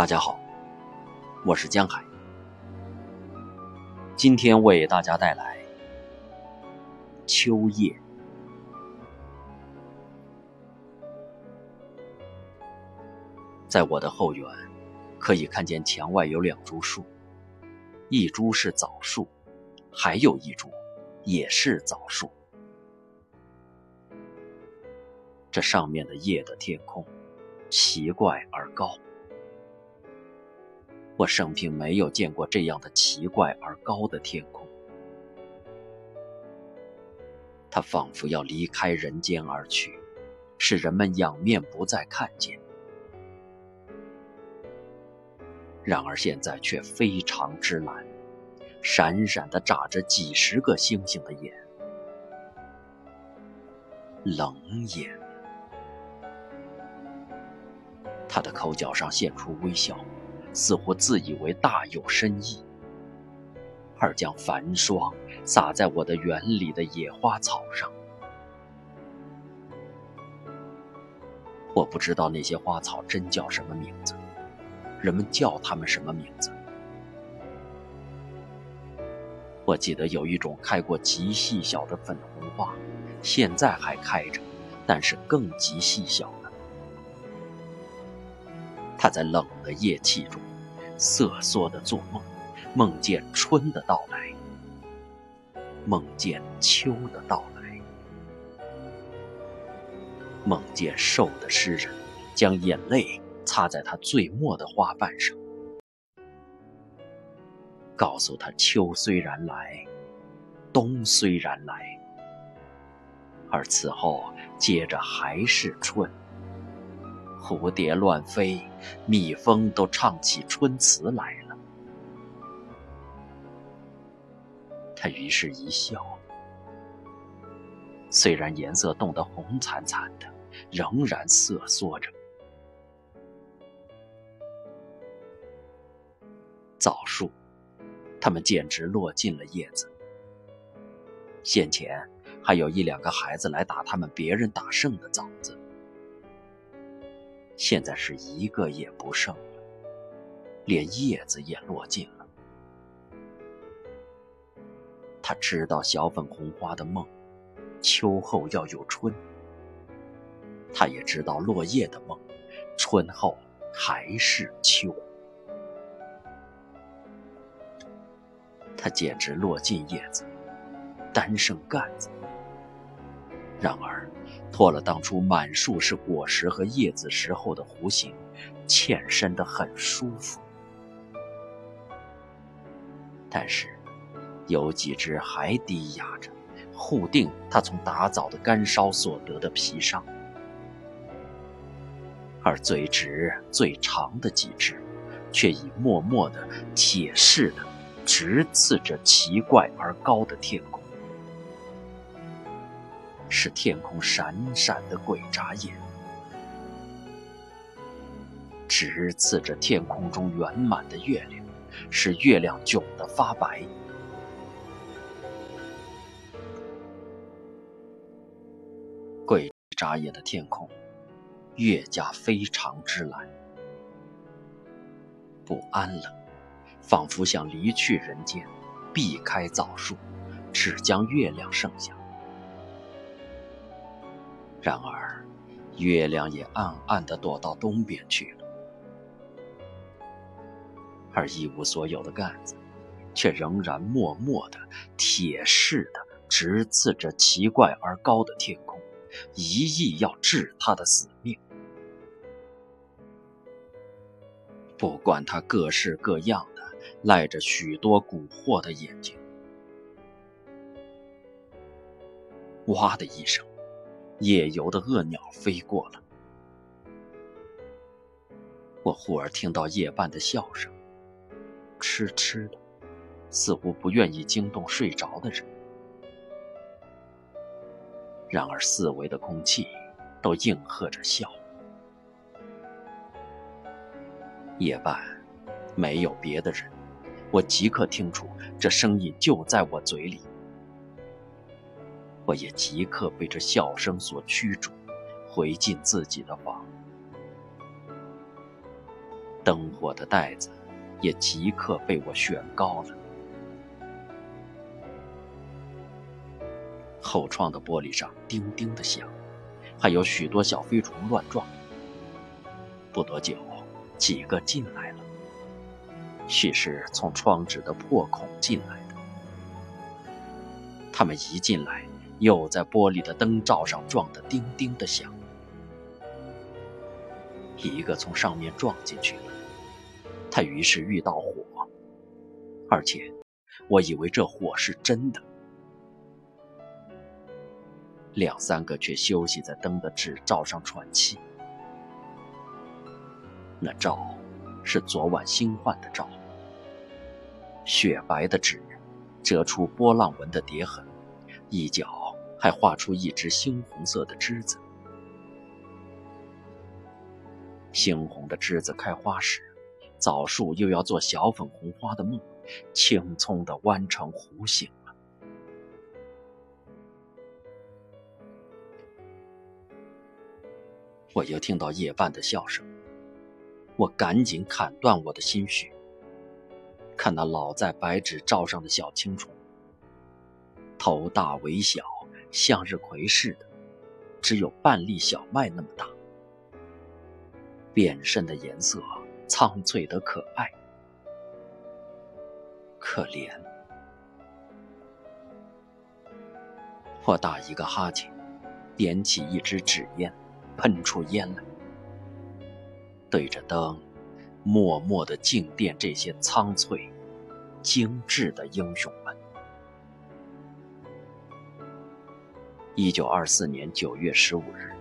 大家好，我是江海，今天为大家带来秋夜。在我的后园，可以看见墙外有两株树，一株是枣树，还有一株也是枣树。这上面的夜的天空，奇怪而高。我生平没有见过这样的奇怪而高的天空，它仿佛要离开人间而去，使人们仰面不再看见。然而现在却非常之蓝，闪闪的眨着几十个星星的眼，冷眼。他的口角上现出微笑，似乎自以为大有深意，而将繁霜洒在我的园里的野花草上。我不知道那些花草真叫什么名字，人们叫它们什么名字？我记得有一种开过极细小的粉红花，现在还开着，但是更极细小。他在冷的夜气中瑟缩的做梦，梦见春的到来，梦见秋的到来，梦见瘦的诗人将眼泪擦在他最末的花瓣上，告诉他秋虽然来，冬虽然来，而此后接着还是春。蝴蝶乱飞，蜜蜂都唱起春词来了。他于是一笑，虽然颜色冻得红惨惨的，仍然瑟缩着。枣树，它们简直落尽了叶子。先前还有一两个孩子来打他们别人打剩的枣子。现在是一个也不剩了，连叶子也落尽了。他知道小粉红花的梦，秋后要有春。他也知道落叶的梦，春后还是秋。他简直落尽叶子，单剩干子。然而。脱了当初满树是果实和叶子时候的弧形，欠身的很舒服。但是，有几只还低压着，护定它从打枣的干烧所得的皮伤；而最直、最长的几只，却已默默的、铁似的，直刺着奇怪而高的天空。是天空闪闪的鬼眨眼，直刺着天空中圆满的月亮，使月亮窘得发白。鬼眨眼的天空，越加非常之蓝，不安了，仿佛想离去人间，避开枣树，只将月亮剩下。然而，月亮也暗暗地躲到东边去了，而一无所有的杆子，却仍然默默地、铁似的直刺着奇怪而高的天空，一意要治他的死命。不管他各式各样的赖着许多蛊惑的眼睛，哇的一声。夜游的恶鸟飞过了，我忽而听到夜半的笑声，痴痴的，似乎不愿意惊动睡着的人。然而四围的空气都应和着笑。夜半没有别的人，我即刻听出这声音就在我嘴里。我也即刻被这笑声所驱逐，回进自己的房。灯火的袋子也即刻被我悬高了。后窗的玻璃上叮叮的响，还有许多小飞虫乱撞。不多久，几个进来了，许是从窗纸的破孔进来的。他们一进来，又在玻璃的灯罩上撞得叮叮的响。一个从上面撞进去了，他于是遇到火，而且我以为这火是真的。两三个却休息在灯的纸罩上喘气。那罩是昨晚新换的罩，雪白的纸，折出波浪纹的叠痕，一角还画出一只猩红色的栀子。猩红的栀子开花时，枣树又要做小粉红花的梦，青葱的弯成弧形了。我又听到夜半的笑声。我赶紧砍断我的心绪，看那老在白纸罩上的小青虫，头大尾小，向日葵似的，只有半粒小麦那么大，遍身的颜色苍翠得可爱，可怜。我打一个哈欠，点起一支纸烟，喷出烟来。对着灯，默默地静殿这些苍翠、精致的英雄们。一九二四年九月十五日。